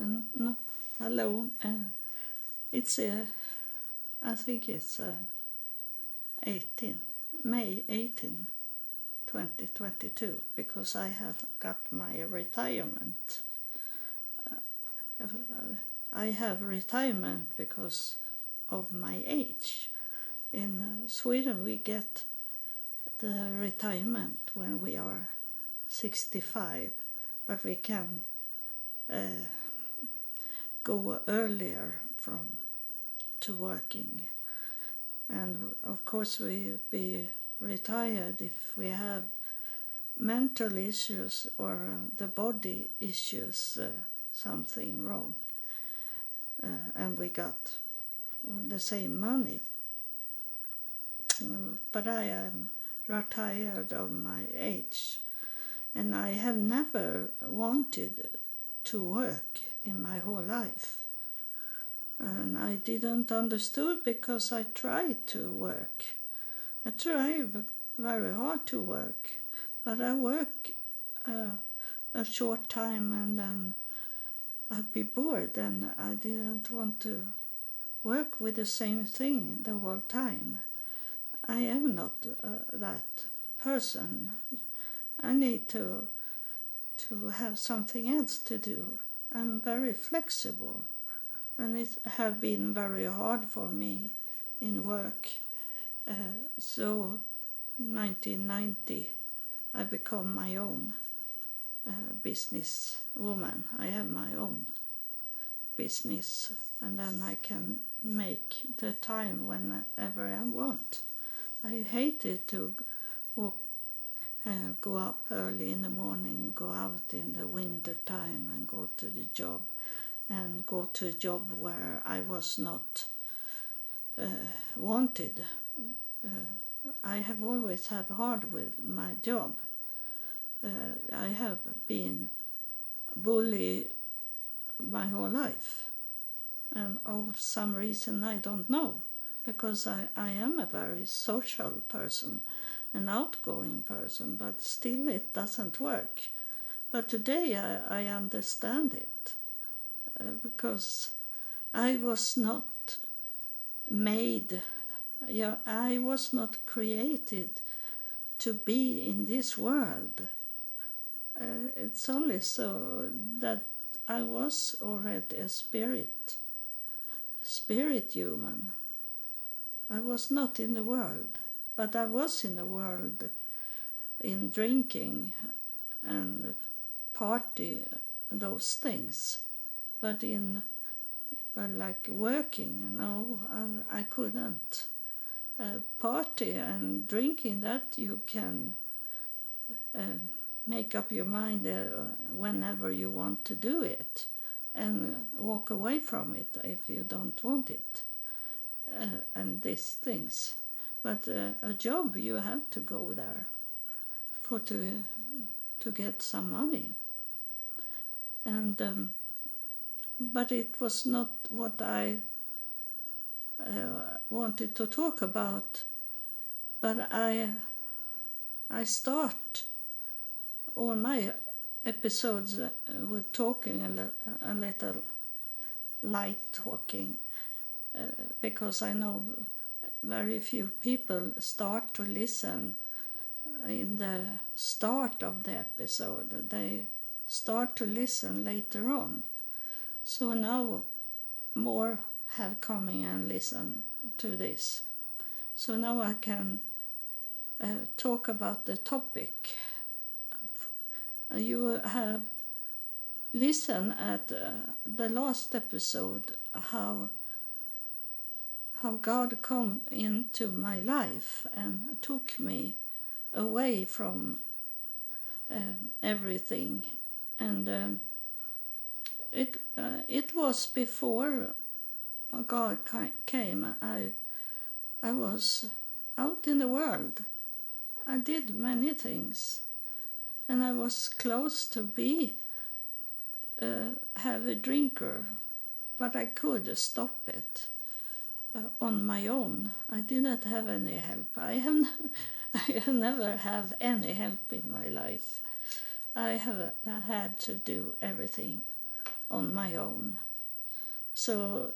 And no, alone. Uh, it's uh, I think it's uh, 18 May 18, 2022 because I have got my retirement. Uh, I have retirement because of my age. In Sweden, we get the retirement when we are 65, but we can uh, go earlier from to working. And of course, we be retired if we have mental issues or the body issues, uh, something wrong. Uh, and we got the same money. But I am retired of my age and I have never wanted to work in my whole life. And I didn't understood because I tried to work. I tried very hard to work, but I work uh, a short time and then I'd be bored and I didn't want to work with the same thing the whole time. I am not uh, that person. I need to to have something else to do. I'm very flexible, and it have been very hard for me in work. Uh, so, 1990, I become my own uh, business woman. I have my own business, and then I can make the time whenever I want. I hated to walk, uh, go up early in the morning, go out in the winter time, and go to the job, and go to a job where I was not uh, wanted. Uh, I have always have hard with my job. I have been bullied my whole life, and of some reason I don't know because I, I am a very social person, an outgoing person, but still it doesn't work. But today I, I understand it uh, because I was not made, yeah, I was not created to be in this world. Uh, it's only so that I was already a spirit, spirit human I was not in the world, but I was in the world in drinking and party, those things. But in uh, like working, no, I, I couldn't. Uh, party and drinking that you can uh, make up your mind uh, whenever you want to do it and walk away from it if you don't want it uh, and these things. But uh, a job, you have to go there for to to get some money. And um, but it was not what I uh, wanted to talk about. But I I start all my episodes uh, with talking a, little light talking uh, because I know very few people start to listen in the start of the episode. They start to listen later on. So now more have coming and listen to this. So now I can uh, talk about the topic. You have listened at uh, the last episode how how God came into my life and took me away from uh, everything, and um, it uh, it was before God came. I I was out in the world. I did many things, and I was close to be uh, a drinker, but I could stop it uh, on my own. I didn't have any help. I have, I have never have any help in my life. I have I had to do everything on my own. So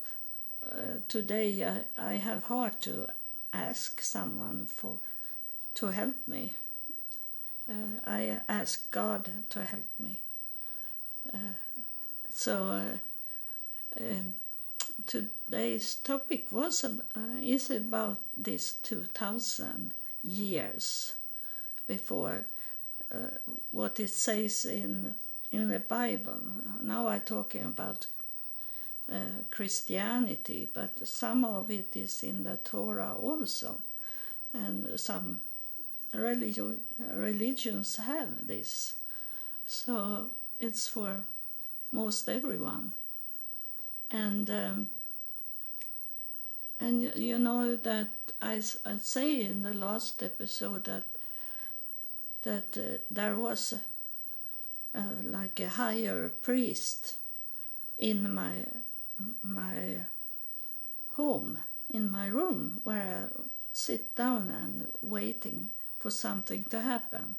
uh, today I, I have hard to ask someone for to help me. Uh, I ask God to help me. Uh, so uh, um, today's topic was uh, is about these 2000 years before uh, what it says in in the Bible. Now I'm talking about uh, Christianity, but some of it is in the Torah also, and some religion, religions have this. So it's for most everyone. And um, and you know that I, I say in the last episode that that uh, there was uh, like a higher priest in my my home in my room where I sit down and waiting for something to happen.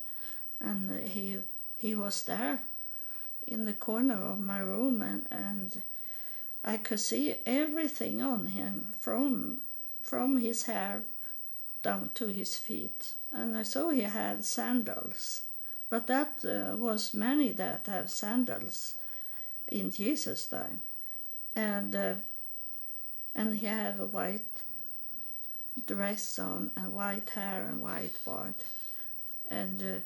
And he he was there in the corner of my room and, and I could see everything on him from from his hair down to his feet. And I saw he had sandals. But that uh, was many that have sandals in Jesus time. And uh, and he had a white dress on and white hair and white beard and uh,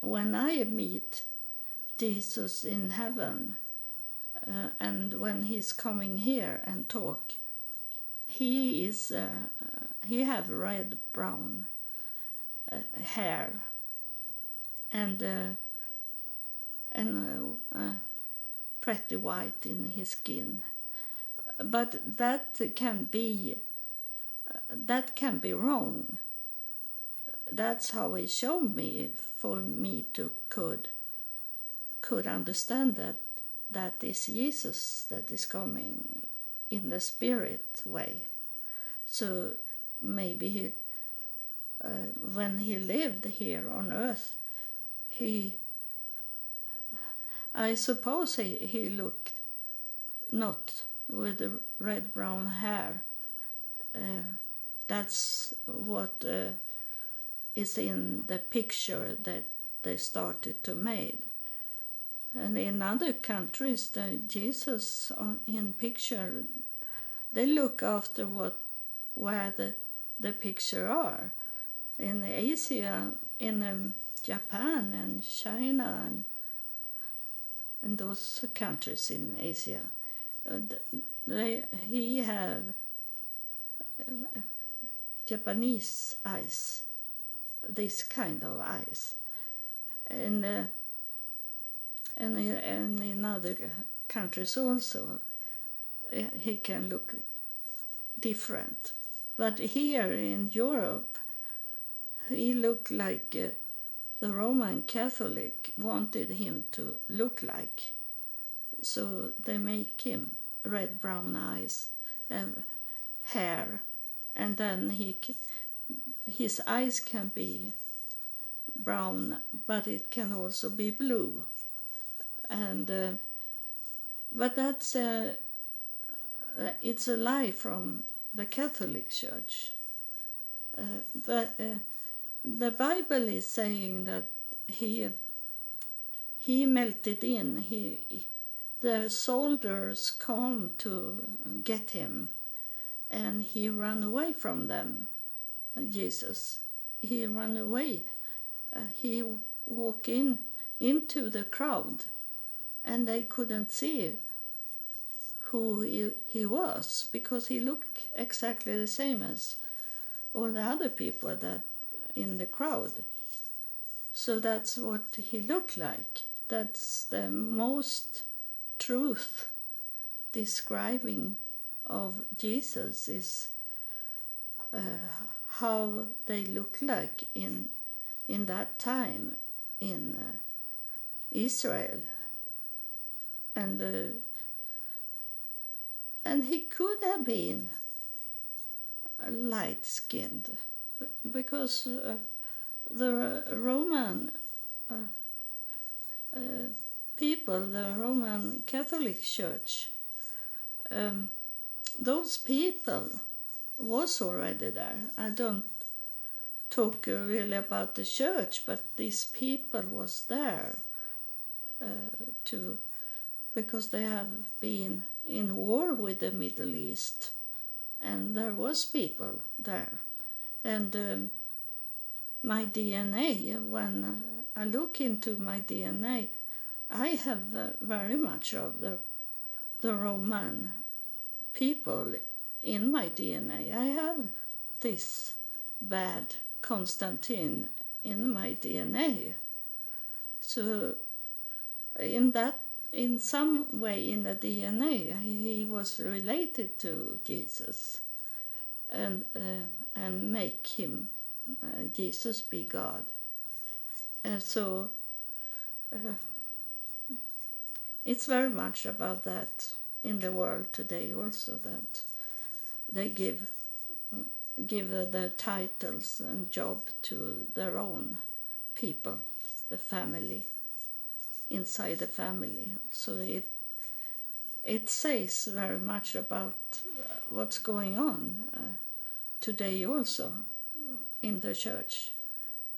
when I meet Jesus in heaven uh, and when he's coming here and talk he is uh, he have red brown uh, hair. And uh, and uh, pretty white in his skin. But that can be that can be wrong. That's how he showed me for me to could could understand that that is Jesus that is coming in the spirit way so maybe he uh, when he lived here on earth he I suppose he, he looked not with the red brown hair. Uh, that's what uh, is in the picture that they started to make. And in other countries, the Jesus on, in picture, they look after what where the the picture are. In Asia, in um, Japan and China and those countries in Asia. Uh, they, he have uh, Japanese eyes, this kind of eyes, and uh, and and in other countries also, uh, he can look different. But here in Europe, he looked like. Uh, the Roman Catholic wanted him to look like. So they make him red brown eyes, and hair, and then he his eyes can be brown, but it can also be blue. And uh, but that's a it's a lie from the Catholic Church. Uh, but uh, the Bible is saying that he he melted in. He the soldiers come to get him, and he ran away from them. Jesus, he ran away. Uh, he walked in into the crowd, and they couldn't see who he, he was because he looked exactly the same as all the other people that in the crowd. So that's what he looked like. That's the most truth describing of Jesus is uh, how they look like in in that time in uh, Israel, and uh, and he could have been light skinned because uh, the Roman uh, uh, people, the Roman Catholic Church, um, those people was already there. I don't talk really about the church, but these people was there uh, to because they have been in war with the Middle East, and there was people there, and um, my DNA when I look into my DNA, I have uh, very much of the the Roman people in my DNA. I have this bad Constantine in my DNA. So, in that, in some way, in the DNA, he was related to Jesus, and uh, and make him uh, Jesus be God. Uh, so, uh, it's very much about that in the world today. Also, that they give give the titles and job to their own people, the family, inside the family. So it it says very much about what's going on uh, today also in the church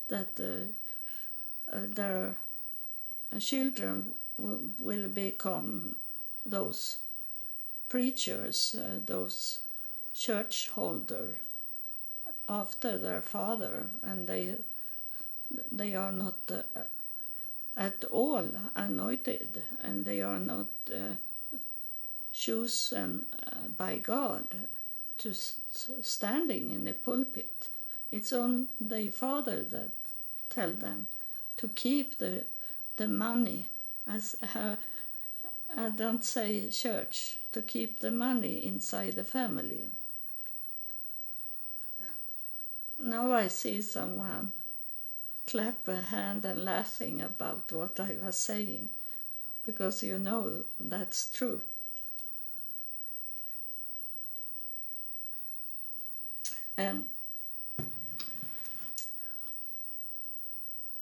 that uh, uh, their children will, will become those preachers, uh, those church holder after their father, and they they are not uh, at all anointed, and they are not uh, chosen uh, by God to standing in the pulpit. It's only the father that tell them to keep the the money as uh, I don't say church to keep the money inside the family. Now I see someone clap a hand and laughing about what I was saying because you know that's true. Um,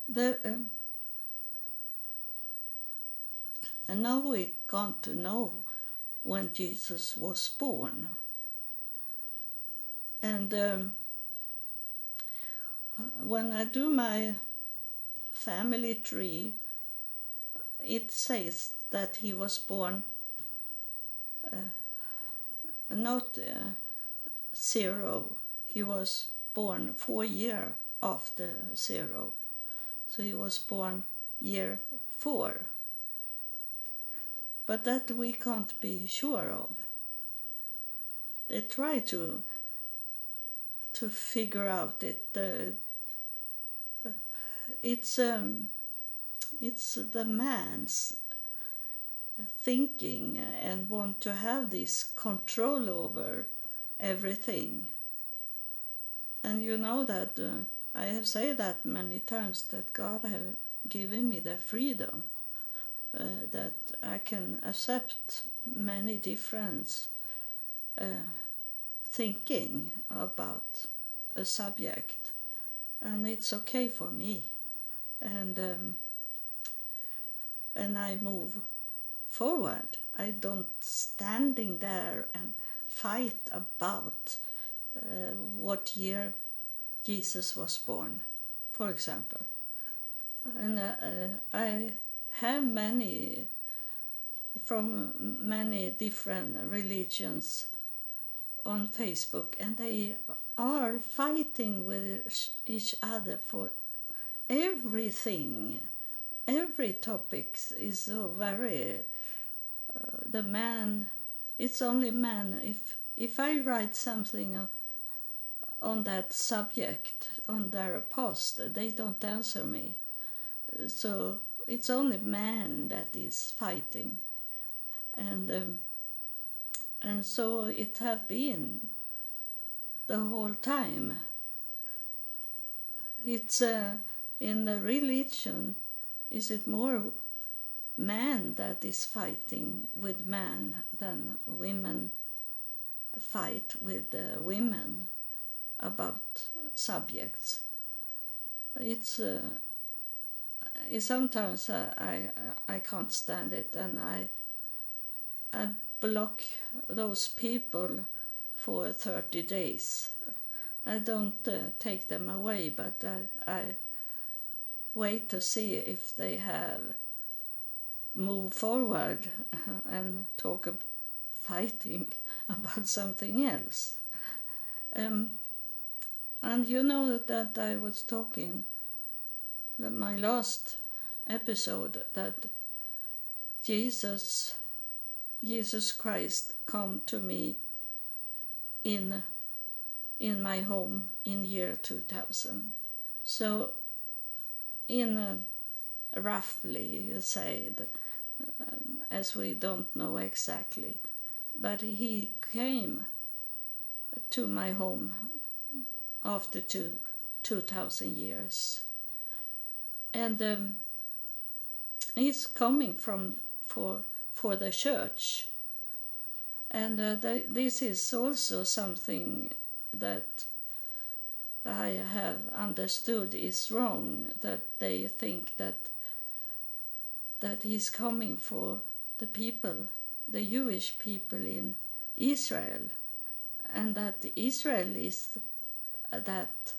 the um, and now we to know when Jesus was born, and um, when I do my family tree, it says that he was born uh, not uh, zero, he was born four year after zero. So he was born year four. But that we can't be sure of. They try to to figure out it. Uh, it's um, it's the man's thinking and want to have this control over everything. And you know that uh, I have said that many times that God have given me the freedom uh, that I can accept many different uh, thinking about a subject, and it's okay for me and um, and I move forward. I don't standing there and fight about uh, what year Jesus was born, for example. And uh, uh, I have many from many different religions on Facebook, and they are fighting with each other for everything, every topic is so very. Uh, the man, it's only man. If if I write something on that subject on their post, they don't answer me. So it's only man that is fighting, and um, and so it have been the whole time. It's uh, in the religion, is it more man that is fighting with man than women fight with uh, women about subjects? It's uh, sometimes I, I I can't stand it, and I I block those people for thirty days. I don't uh, take them away, but I, I wait to see if they have moved forward and talk of fighting about something else. Um, and you know that I was talking that my last episode that Jesus Jesus Christ come to me in in my home in year 2000 so in roughly said um, as we don't know exactly. But he came to my home after two 2000 years. And um, he's coming from for for the church. And uh, th- this is also something that I have understood is wrong that they think that that he's coming for the people the Jewish people in Israel and that Israel is that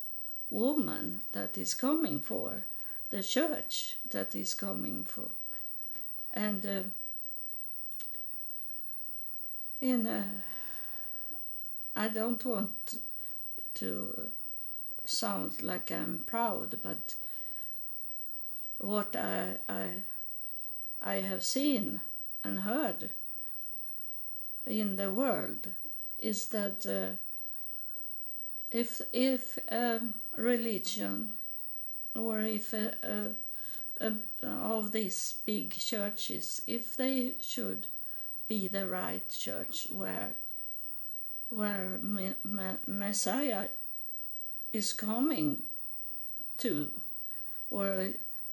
woman that is coming for the church that is coming for. And uh, in uh, I don't want to sound like I'm proud, but what I I I have seen and heard in the world is that uh, if if a religion or if a, a, a, of these big churches if they should be the right church where where me, me, Messiah is coming to, or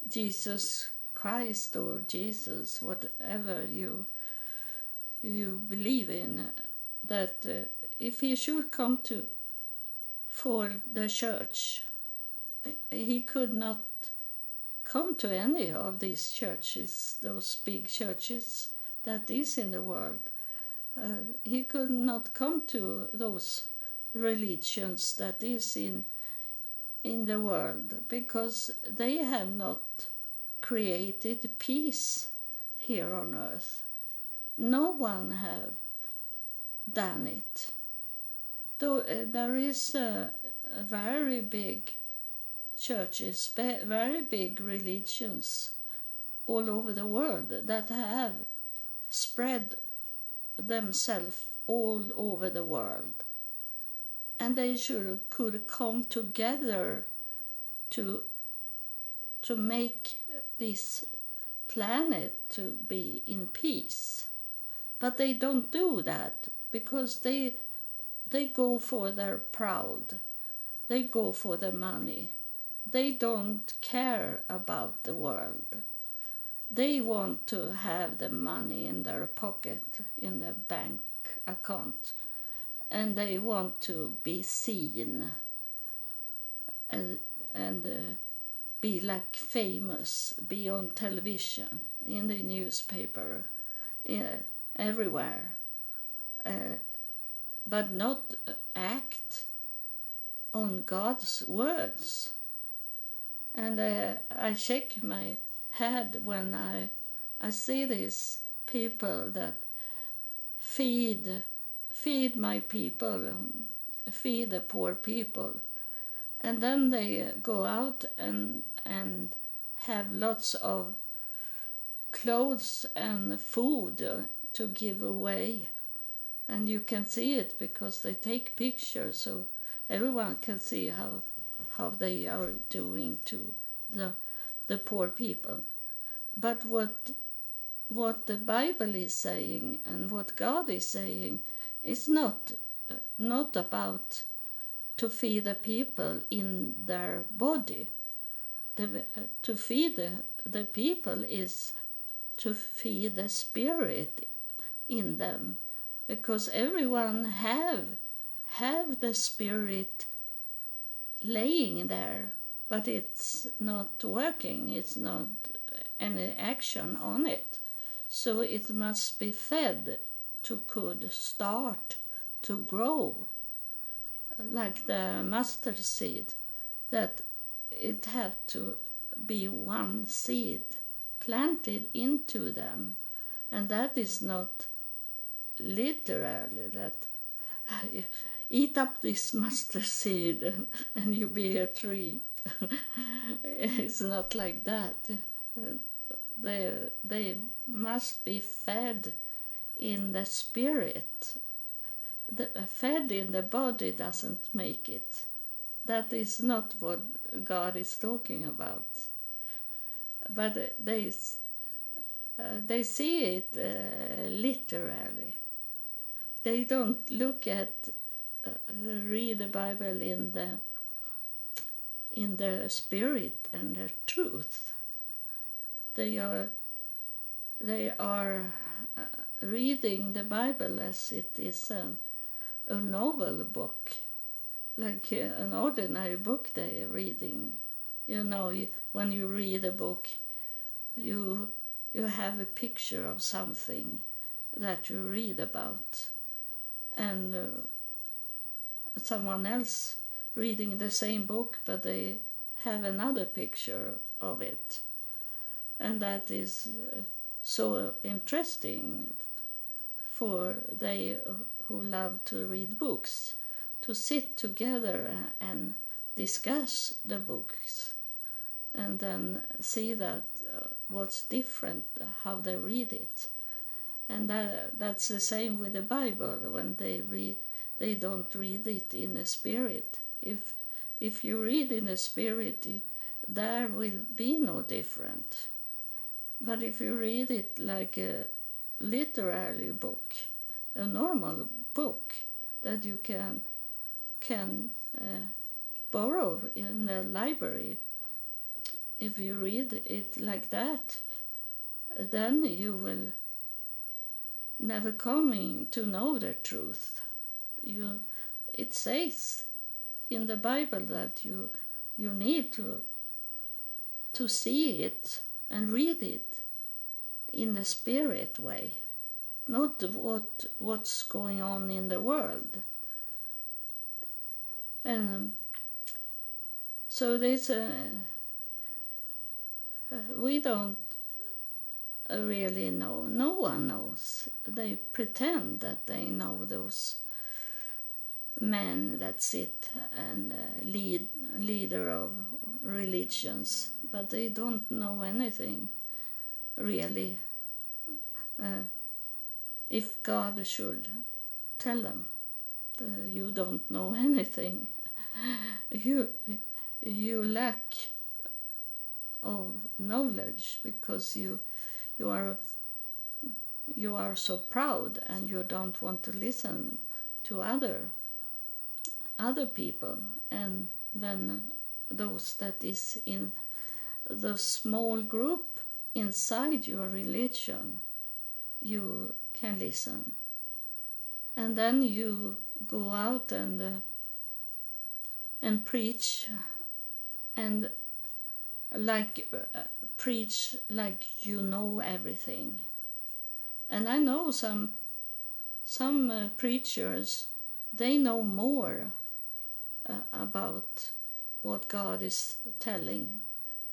Jesus Christ or Jesus, whatever you you believe in, that uh, if he should come to for the church, he could not come to any of these churches, those big churches that is in the world. Uh, he could not come to those religions that is in in the world because they have not created peace here on earth. No one have done it. Though uh, there is a, a very big churches, very big religions all over the world that have spread themselves all over the world. And they should could come together to to make this planet to be in peace. But they don't do that because they they go for their proud. They go for the money. They don't care about the world they want to have the money in their pocket in their bank account and they want to be seen and, and uh, be like famous be on television in the newspaper in, everywhere. Uh, but not act on god's words. And uh, i shake my head when I I see these people that feed feed my people, um, feed the poor people, and then they go out and and have lots of clothes and food to give away and you can see it because they take pictures so everyone can see how how they are doing to the the poor people. But what what the Bible is saying and what God is saying is not not about to feed the people in their body. The, to feed the, the people is to feed the spirit in them because everyone have have the spirit laying there but it's not working, it's not any action on it. So it must be fed to could start to grow. Like the mustard seed that it had to be one seed planted into them. And that is not literally that eat up this mustard seed and, and you be a tree. It's not like that. They they must be fed in the spirit. The fed in the body doesn't make it. That is not what god is talking about. But they uh, they see it uh, literally. They don't look at uh, read the bible in the in the spirit and the truth. They are they are uh, reading the bible as it is a, a novel book. Like uh, an ordinary book they are reading. You know you, when you read a book you you have a picture of something that you read about. And uh, someone else reading the same book but they have another picture of it. And that is uh, so interesting for they who love to read books to sit together and discuss the books and then see that uh, what's different how they read it. And that that's the same with the bible when they read they don't read it in the spirit. If if you read in the spirit there will be no different but if you read it like a literary book a normal book that you can can uh, borrow in a library if you read it like that, then you will never coming to know the truth. You, it says in the Bible that you you need to to see it and read it in the spirit way, not what what's going on in the world. And so there's a uh, we don't really know. No one knows. They pretend that they know those men that sit and uh, lead leader of religions, but they don't know anything really. Uh, if God should tell them, uh, you don't know anything, you you lack of knowledge because you you are you are so proud and you don't want to listen to other other people and then those that is in the small group inside your religion you can listen. And then you go out and uh, and preach and like uh, preach like you know everything. And i know some some uh, preachers they know more uh, about what god is telling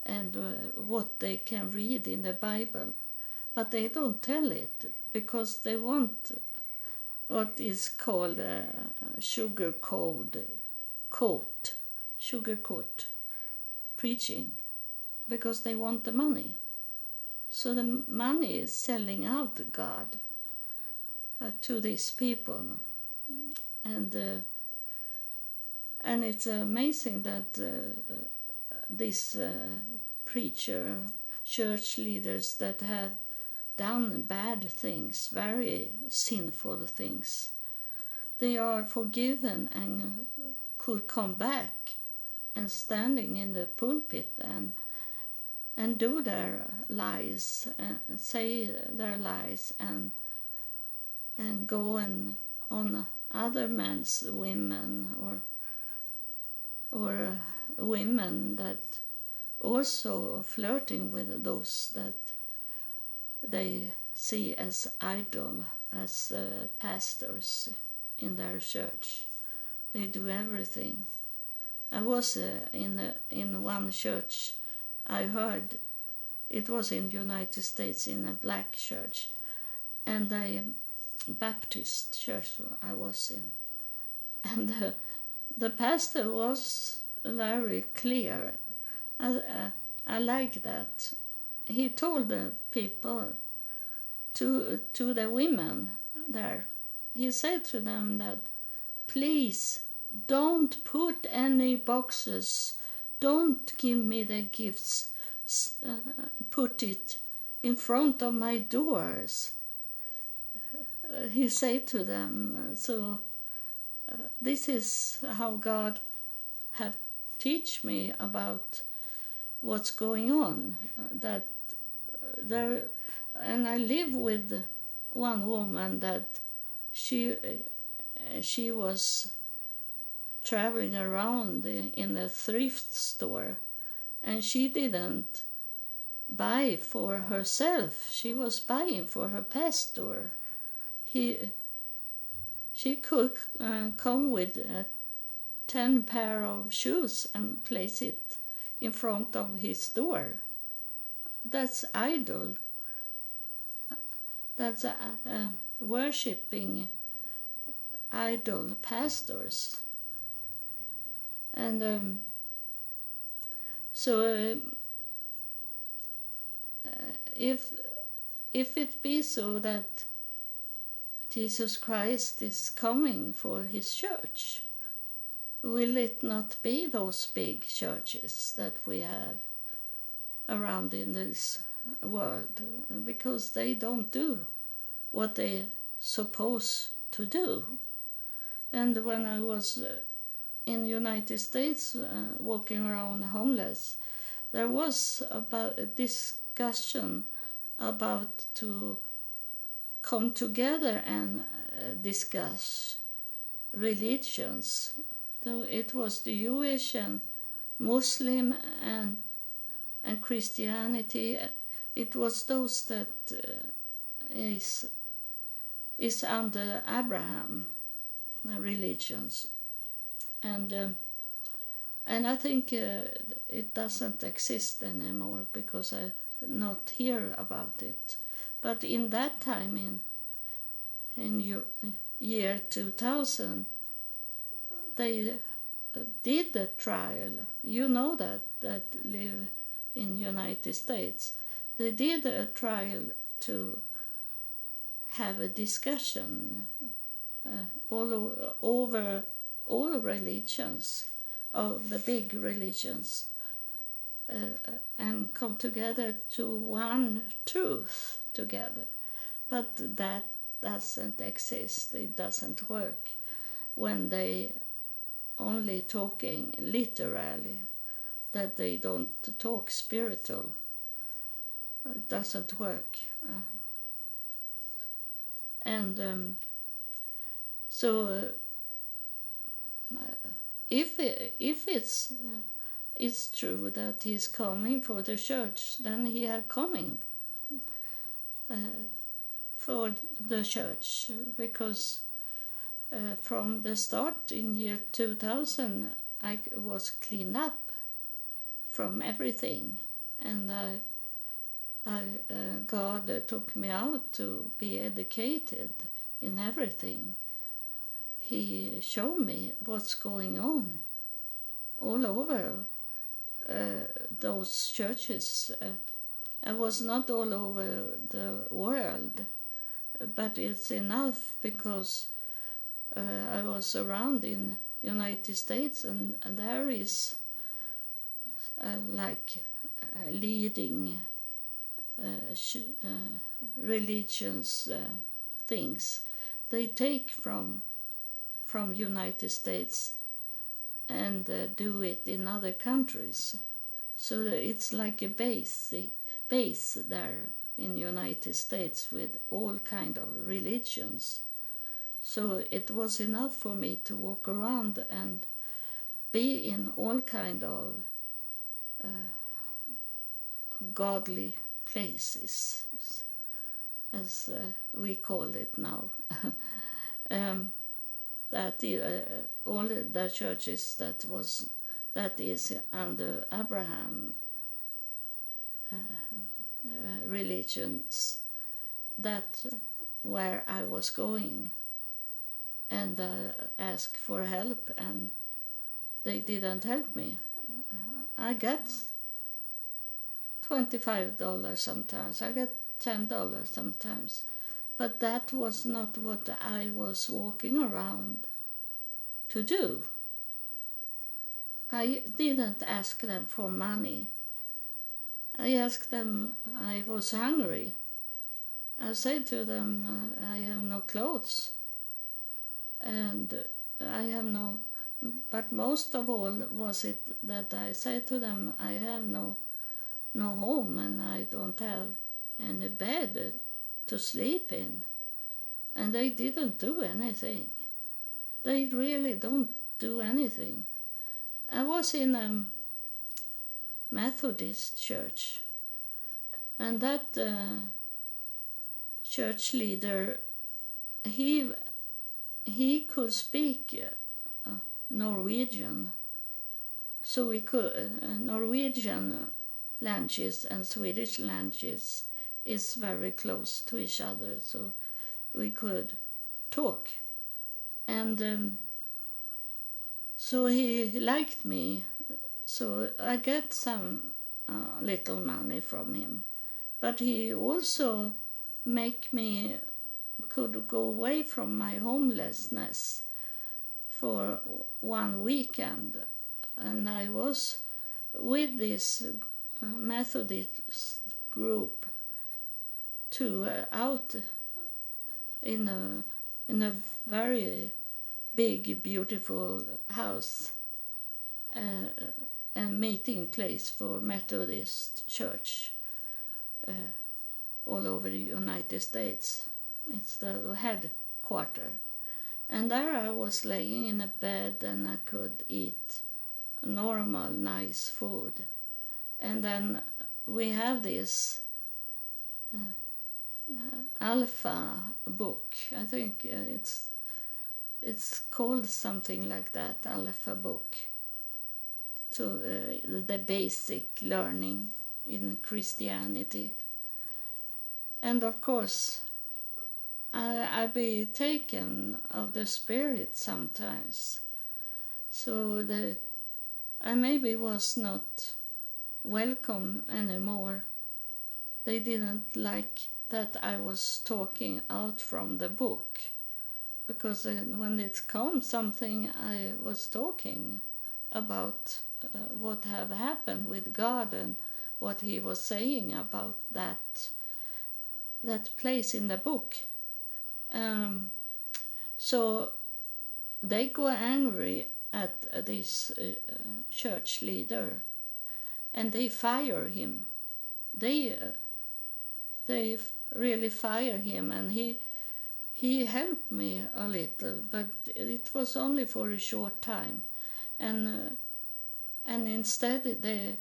and uh, what they can read in the bible but they don't tell it because they want what is called a sugar code coat sugar coat preaching because they want the money. So the money is selling out God uh, to these people, and uh, and it's amazing that uh, these uh, preacher church leaders that have done bad things, very sinful things, they are forgiven and could come back and standing in the pulpit and and do their lies and say their lies and and go and on other men's women or or women that also flirting with those that they see as idol, as uh, pastors in their church. They do everything. I was uh, in a, in one church. I heard it was in the United States in a black church, and a Baptist church I was in, and uh, the pastor was very clear. I, uh, I like that. He told the people, to to the women there, he said to them that, please don't put any boxes, don't give me the gifts, uh, put it in front of my doors. He said to them, so uh, this is how God have teach me about what's going on. That there, and I live with one woman that she she was traveling around in a thrift store, and she didn't buy for herself. She was buying for her pastor. He she could uh, come with uh, 10 pair of shoes and place it in front of his door. That's idol. That's uh, uh, worshipping idol pastors. And um, so uh, if if it be so that Jesus Christ is coming for his church. Will it not be those big churches that we have around in this world? Because they don't do what they're supposed to do. And when I was uh, in United States uh, walking around homeless, there was about a discussion about to come together and uh, discuss religions. So it was the Jewish and Muslim and and Christianity. It was those that uh, is is under Abraham uh, religions, and uh, and I think uh, it doesn't exist anymore because I not hear about it. But in that time, in in year 2000, they did a trial. You know that that live in United States. They did a trial to have a discussion uh, all over all religions, of the big religions, uh, and come together to one truth together. But that doesn't exist, it doesn't work when they only talking literally, that they don't talk spiritual. It doesn't work. Uh, and um, so uh, if if it's uh, it's true that he's coming for the church, then he are coming uh, for the church because uh, from the start in year 2000 I was cleaned up from everything and I, I, uh, God took me out to be educated in everything. He showed me what's going on all over uh, those churches uh, I was not all over the world, but it's enough because I was around in United States and, and there is uh, like uh, leading uh, uh, religions uh, things they take from from United States and do it in other countries so it's like a basic base there in United States with all kind of religions. So it was enough for me to walk around and be in all kind of uh, godly places, as uh, we call it now. um, that uh, all the churches that was that is under Abraham uh, religions that where I was going and uh, ask for help and they didn't help me. I get $25 sometimes, I get $10 sometimes, but that was not what I was walking around to do. I didn't ask them for money. I asked them, I was hungry. I said to them, I have no clothes and I have no, but most of all was it that I said to them, I have no, no home and I don't have any bed to sleep in. And they didn't do anything. They really don't do anything. I was in a Methodist church, and that uh, church leader, he he could speak uh, Norwegian, so we could uh, Norwegian languages and Swedish languages is very close to each other, so we could talk, and. Um, so he liked me, so I get some uh, little money from him. But he also make me could go away from my homelessness for one weekend, and I was with this Methodist group to uh, out in a in a very big, beautiful house, uh, a meeting place for Methodist Church uh, all over the United States. It's the headquarter. And there I was laying in a bed and I could eat normal, nice food. And then we have this uh, Alpha book. I think uh, it's it's called something like that, Alpha Book, to uh, the basic learning in Christianity. And of course, I, I be taken of the Spirit sometimes. So the I maybe was not welcome anymore. They didn't like that I was talking out from the book because when it comes something I was talking about uh, what have happened with God and what he was saying about that that place in the book. Um, so they go angry at this uh, church leader and they fire him. They uh, they really fire him and he he helped me a little, but it was only for a short time, and uh, and instead they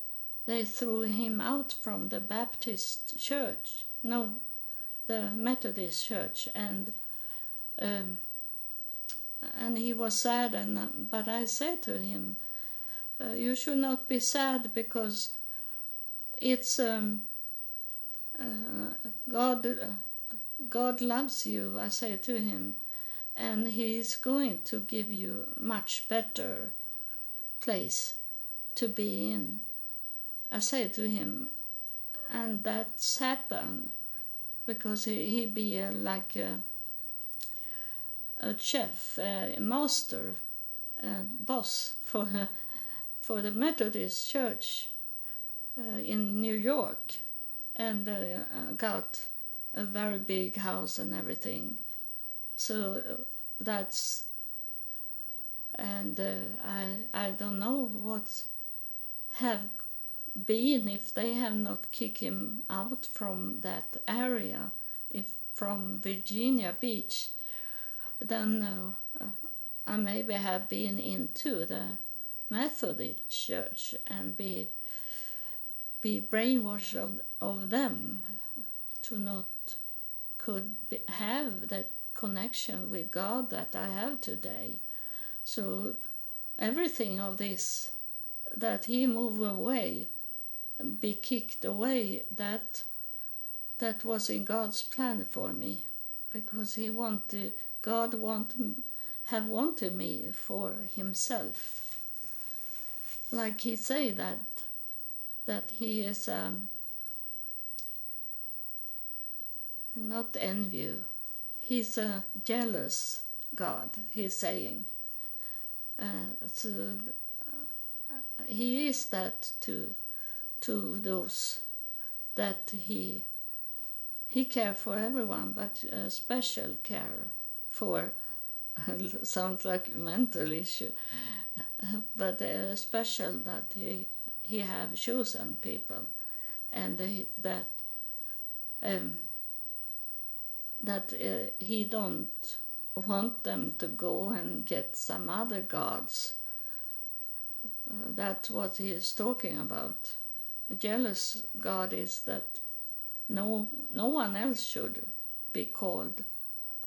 they threw him out from the Baptist church, no, the Methodist church, and um, and he was sad, and uh, but I said to him, uh, you should not be sad because it's um, uh, God uh, God loves you, I say to him, and he is going to give you much better place to be in. I say to him, and that's happened because he, he be a, like a, a chef, a master, a boss for for the Methodist Church uh, in New York, and uh, got a very big house and everything. So that's and uh, I I don't know what have been if they have not kicked him out from that area if from Virginia Beach then uh, I maybe have been into the Methodist church and be be brainwashed of, of them to not could be, have that connection with God that I have today. So everything of this that he move away, be kicked away, that that was in God's plan for me, because he wanted God want have wanted me for himself. Like he say that that he is um, not envy. He's a jealous God. He's saying. Uh, so uh, he is that to to those that he he care for everyone, but a special care for sounds like mental issue, but a special that he he have chosen people, and that um, that uh, he don't want them to go and get some other gods. Uh, that's what he is talking about. Jealous God is that no no one else should be called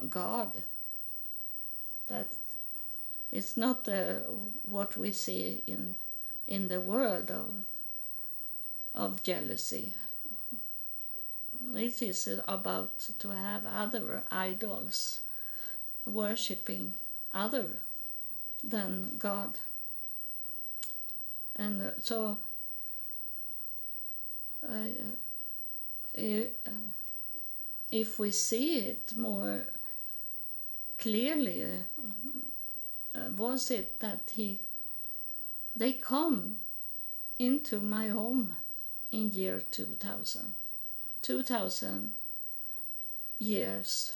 God. That it's not uh, what we see in in the world of of jealousy. It is about to have other idols, worshipping other than God. And so, uh, if we see it more clearly, uh, was it that he they come into my home in year 2000 2000 years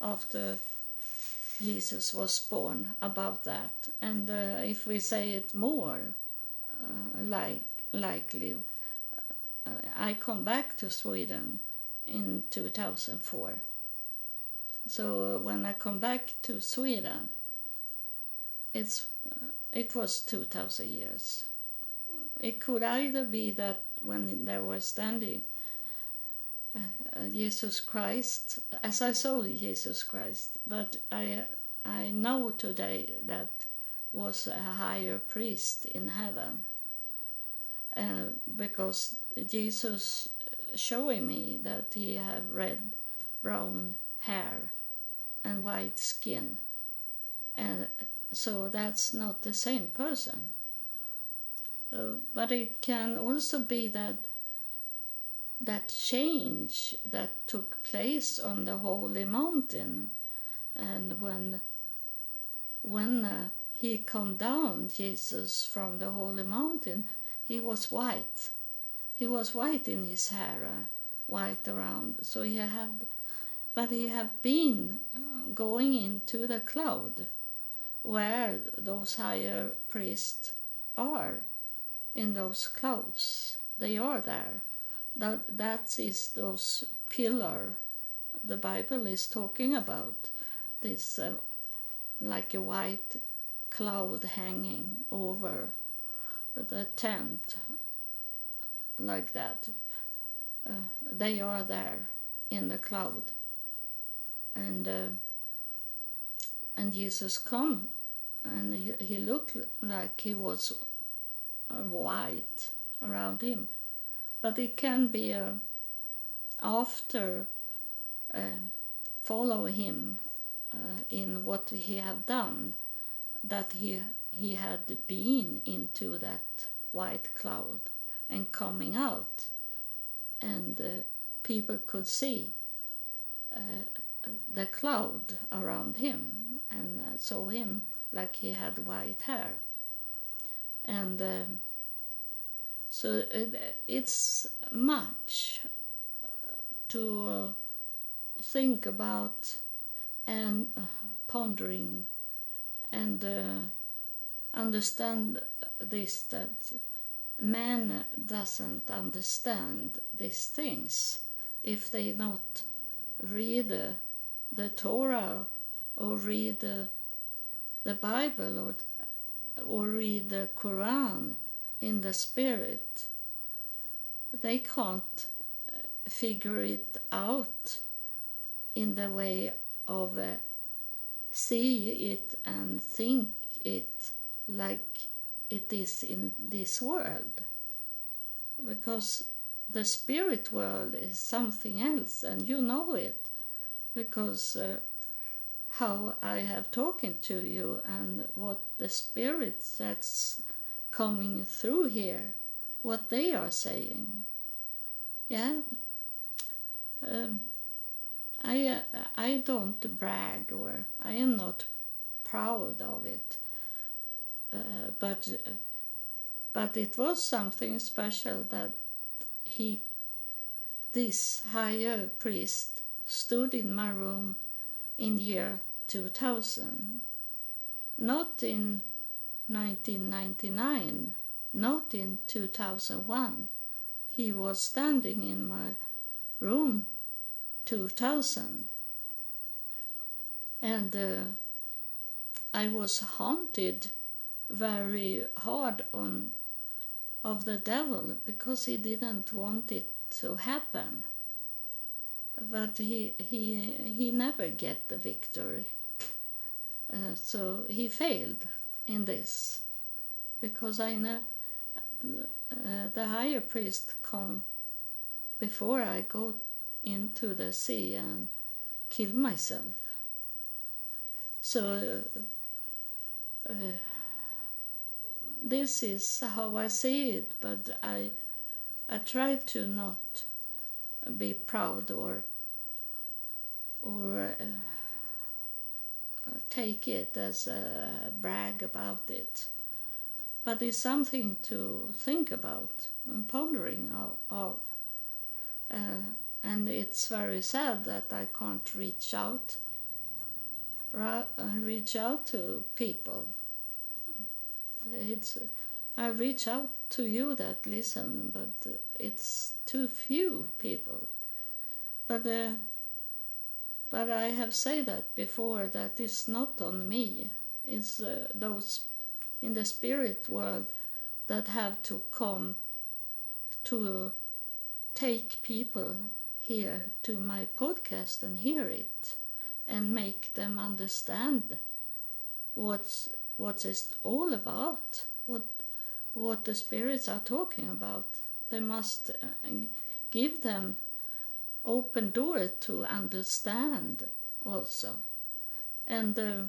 after Jesus was born about that? And uh, if we say it more uh, like likely uh, I come back to Sweden in 2004 so when I come back to Sweden it's uh, it was 2000 years. It could either be that when they were standing uh, uh, Jesus Christ, as I saw Jesus Christ, but I I know today that was a higher priest in heaven, uh, because Jesus showing me that he have red, brown hair, and white skin, and so that's not the same person. Uh, but it can also be that that change that took place on the holy mountain. And when when uh, he come down jesus from the holy mountain he was white he was white in his hair uh, white around so he had but he had been uh, going into the cloud where those higher priests are in those clouds. They are there. That that is those pillar the bible is talking about. This uh, like a white cloud hanging over the tent like that. Uh, they are there in the cloud. And uh, and jesus come and he, he looked like he was uh, white around him. But it can be a, after uh, follow him uh, in what he have done that he he had been into that white cloud and coming out. And uh, people could see uh, the cloud around him and uh, saw him like he had white hair. And uh, so it's much to think about and pondering and uh, understand this that man doesn't understand these things. If they not read uh, the Torah or read uh, the Bible or or read the Quran in the spirit, they can't figure it out in the way of uh, see it and think it like it is in this world. Because the spirit world is something else and you know it. Because uh, how I have talking to you and what the spirits that's coming through here what they are saying. Yeah? Um, I uh, I don't brag or I am not proud of it uh, but but it was something special that he this higher priest stood in my room in year 2000 not in 1999 not in 2001 he was standing in my room 2000 and uh, i was haunted very hard on of the devil because he didn't want it to happen. But he he he never get the victory. Uh, so he failed in this because i know uh, the higher priest come before i go into the sea and kill myself. So uh, this is how I see it, but I I try to not be proud or or uh, take it as a brag about it. But it's something to think about and pondering of. of. Uh, and it's very sad that I can't reach out, reach out to people it's I reach out to you that listen, but it's too few people. But uh, but I have said that before that it's not on me. It's uh, those in the spirit world that have to come to take people here to my podcast and hear it and make them understand what's what it's all about, what what the spirits are talking about. They must uh, give them open door to understand also, and uh,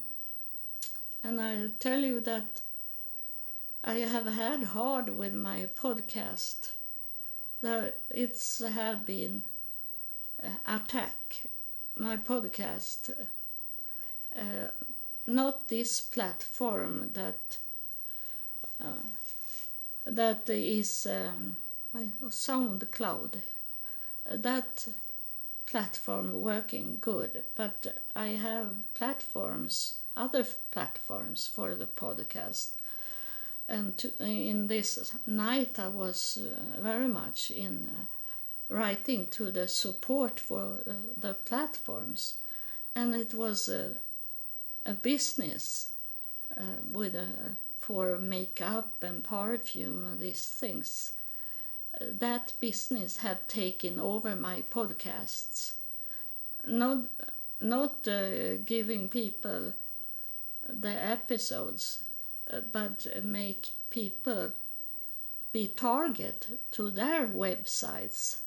and I tell you that I have had hard with my podcast. That it's have been uh, attack my podcast. Uh, not this platform that uh, that is um, SoundCloud. That platform working good, but I have platforms, other platforms for the podcast. And to, in this night, I was uh, very much in uh, writing to the support for uh, the platforms, and it was uh, a business uh, with a, for makeup and perfume and these things. That business have taken over my podcasts. Not not uh, giving people the episodes, uh, but make people be target to their websites.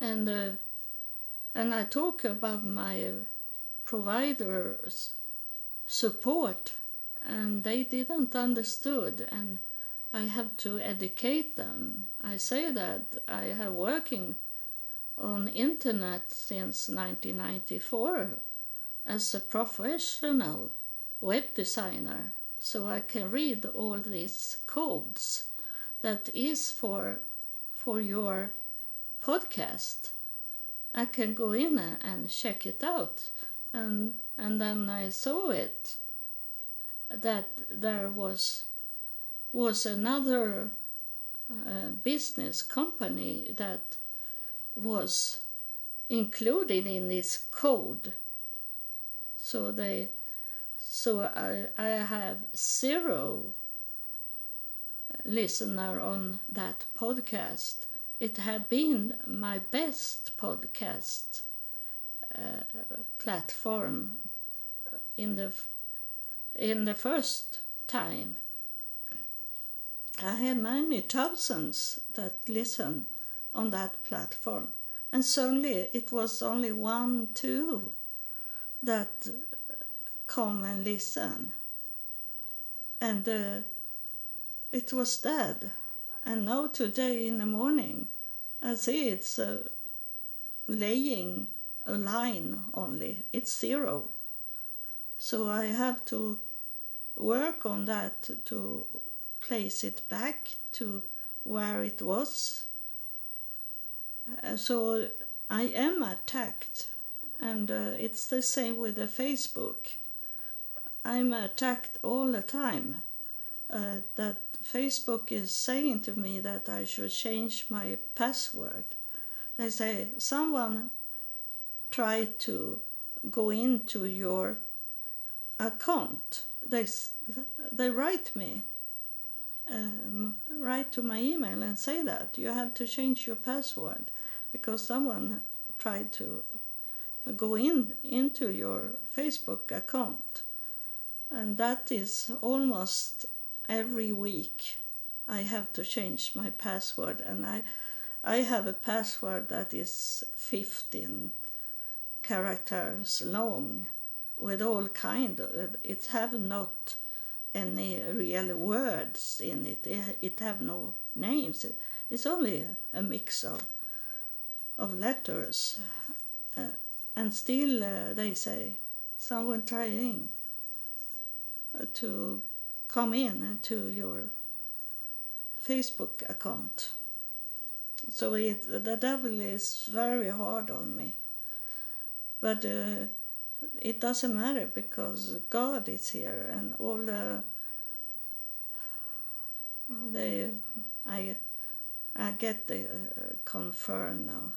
And uh, and I talk about my providers support and they didn't understood and I have to educate them. I say that I have working on internet since 1994 as a professional web designer so I can read all these codes that is for for your podcast. I can go in and check it out and and then I saw it that there was was another uh, business company that was included in this code so they So I, I have zero listener on that podcast. It had been my best podcast platform in the in the first time. I had many thousands that listen on that platform, and suddenly it was only one, two that come and listen, and uh, it was dead. And now today in the morning, I see it's uh, laying a line only. It's zero. So I have to work on that to place it back to where it was. Uh, so I am attacked, and uh, it's the same with the Facebook. I'm attacked all the time. Uh, that Facebook is saying to me that I should change my password. They say someone tried to go into your account. They they write me, um, write to my email and say that you have to change your password because someone tried to go in into your Facebook account, and that is almost every week I have to change my password and I I have a password that is 15 characters long with all kind of, it have not any real words in it it have no names it's only a mix of of letters uh, and still uh, they say someone trying to come in to your Facebook account. So it, the devil is very hard on me. But uh, it doesn't matter because God is here and all the they I I get the uh, confirm now.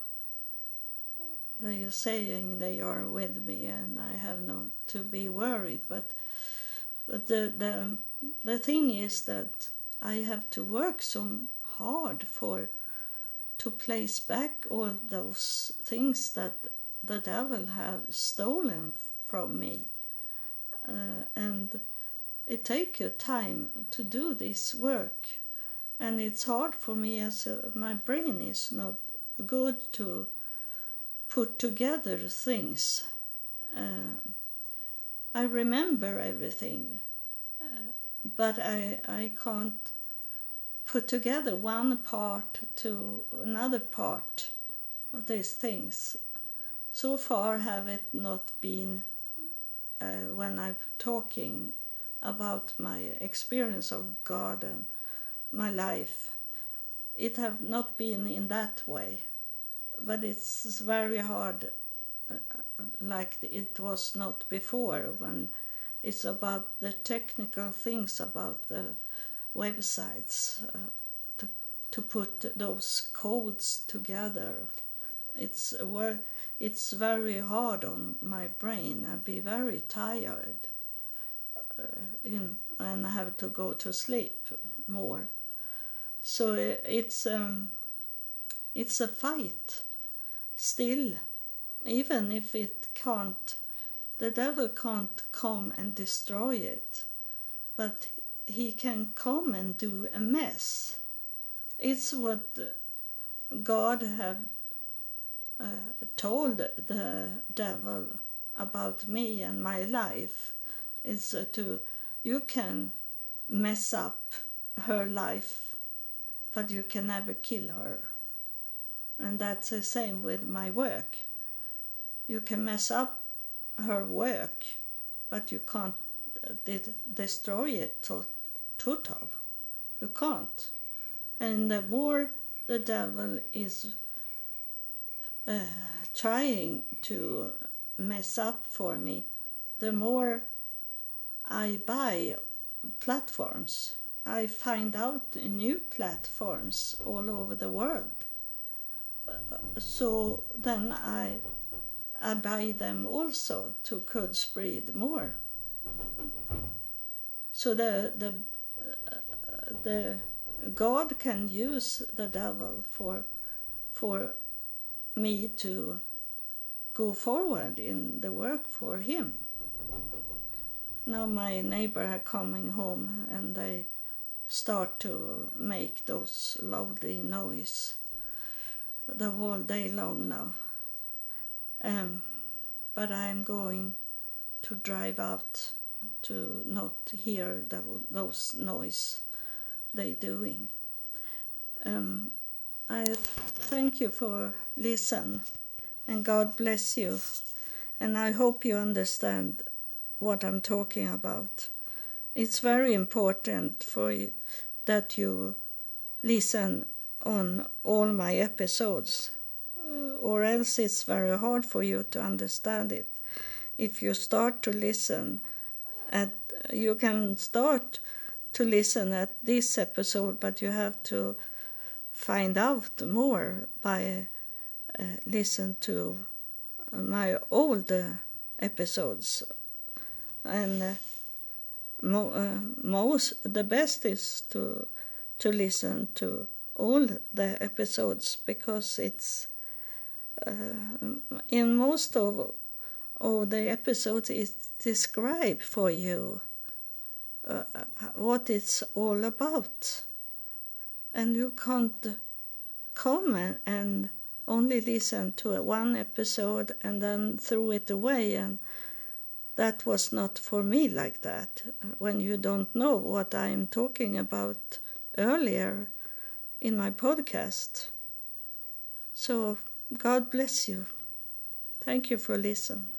They are saying they are with me and I have not to be worried, but but the the the thing is that I have to work so hard for to place back all those things that the devil have stolen from me. Uh, and it takes a time to do this work. And it's hard for me as a, my brain is not good to put together things. Uh, i remember everything but I, I can't put together one part to another part of these things. So far have it not been uh, when I'm talking about my experience of God and my life. It have not been in that way, but it's very hard, uh, like it was not before when it's about the technical things about the websites uh, to to put those codes together. It's work. It's very hard on my brain. I'd be very tired, uh, in, and I have to go to sleep more. So it's um, it's a fight still, even if it can't the devil can't come and destroy it, but he can come and do a mess. It's what God have uh, told the devil about me and my life is to you can mess up her life but you can never kill her and that's the same with my work you can mess up her work, but you can't uh, destroy it to total. You can't. And the more the devil is uh, trying to mess up for me, the more I buy platforms. I find out new platforms all over the world. So then I I buy them also to could spread more. So the the uh, the God can use the devil for for me to go forward in the work for him. Now my neighbor are coming home and they start to make those loudly noise the whole day long now. Um, but I'm going to drive out to not hear the, those noise they doing. Um, I thank you for listen, and God bless you, and I hope you understand what I'm talking about. It's very important for you that you listen on all my episodes, uh, or else it's very hard for you to understand it. If you start to listen at, you can start to listen at this episode, but you have to find out more by uh, listen to my old episodes. And uh, mo- uh, most the best is to to listen to all the episodes because it's uh, in most of of the episodes it describe for you uh, what it's all about and you can't come and only listen to one episode and then throw it away. And that was not for me like that. When you don't know what i'm talking about earlier in my podcast. So god bless you. Thank you for listening